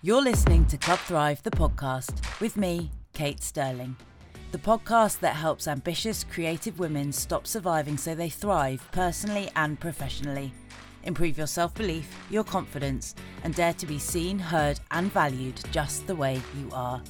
You're listening to Club Thrive, the podcast, with me, Kate Sterling. The podcast that helps ambitious, creative women stop surviving so they thrive personally and professionally. Improve your self belief, your confidence, and dare to be seen, heard, and valued just the way you are.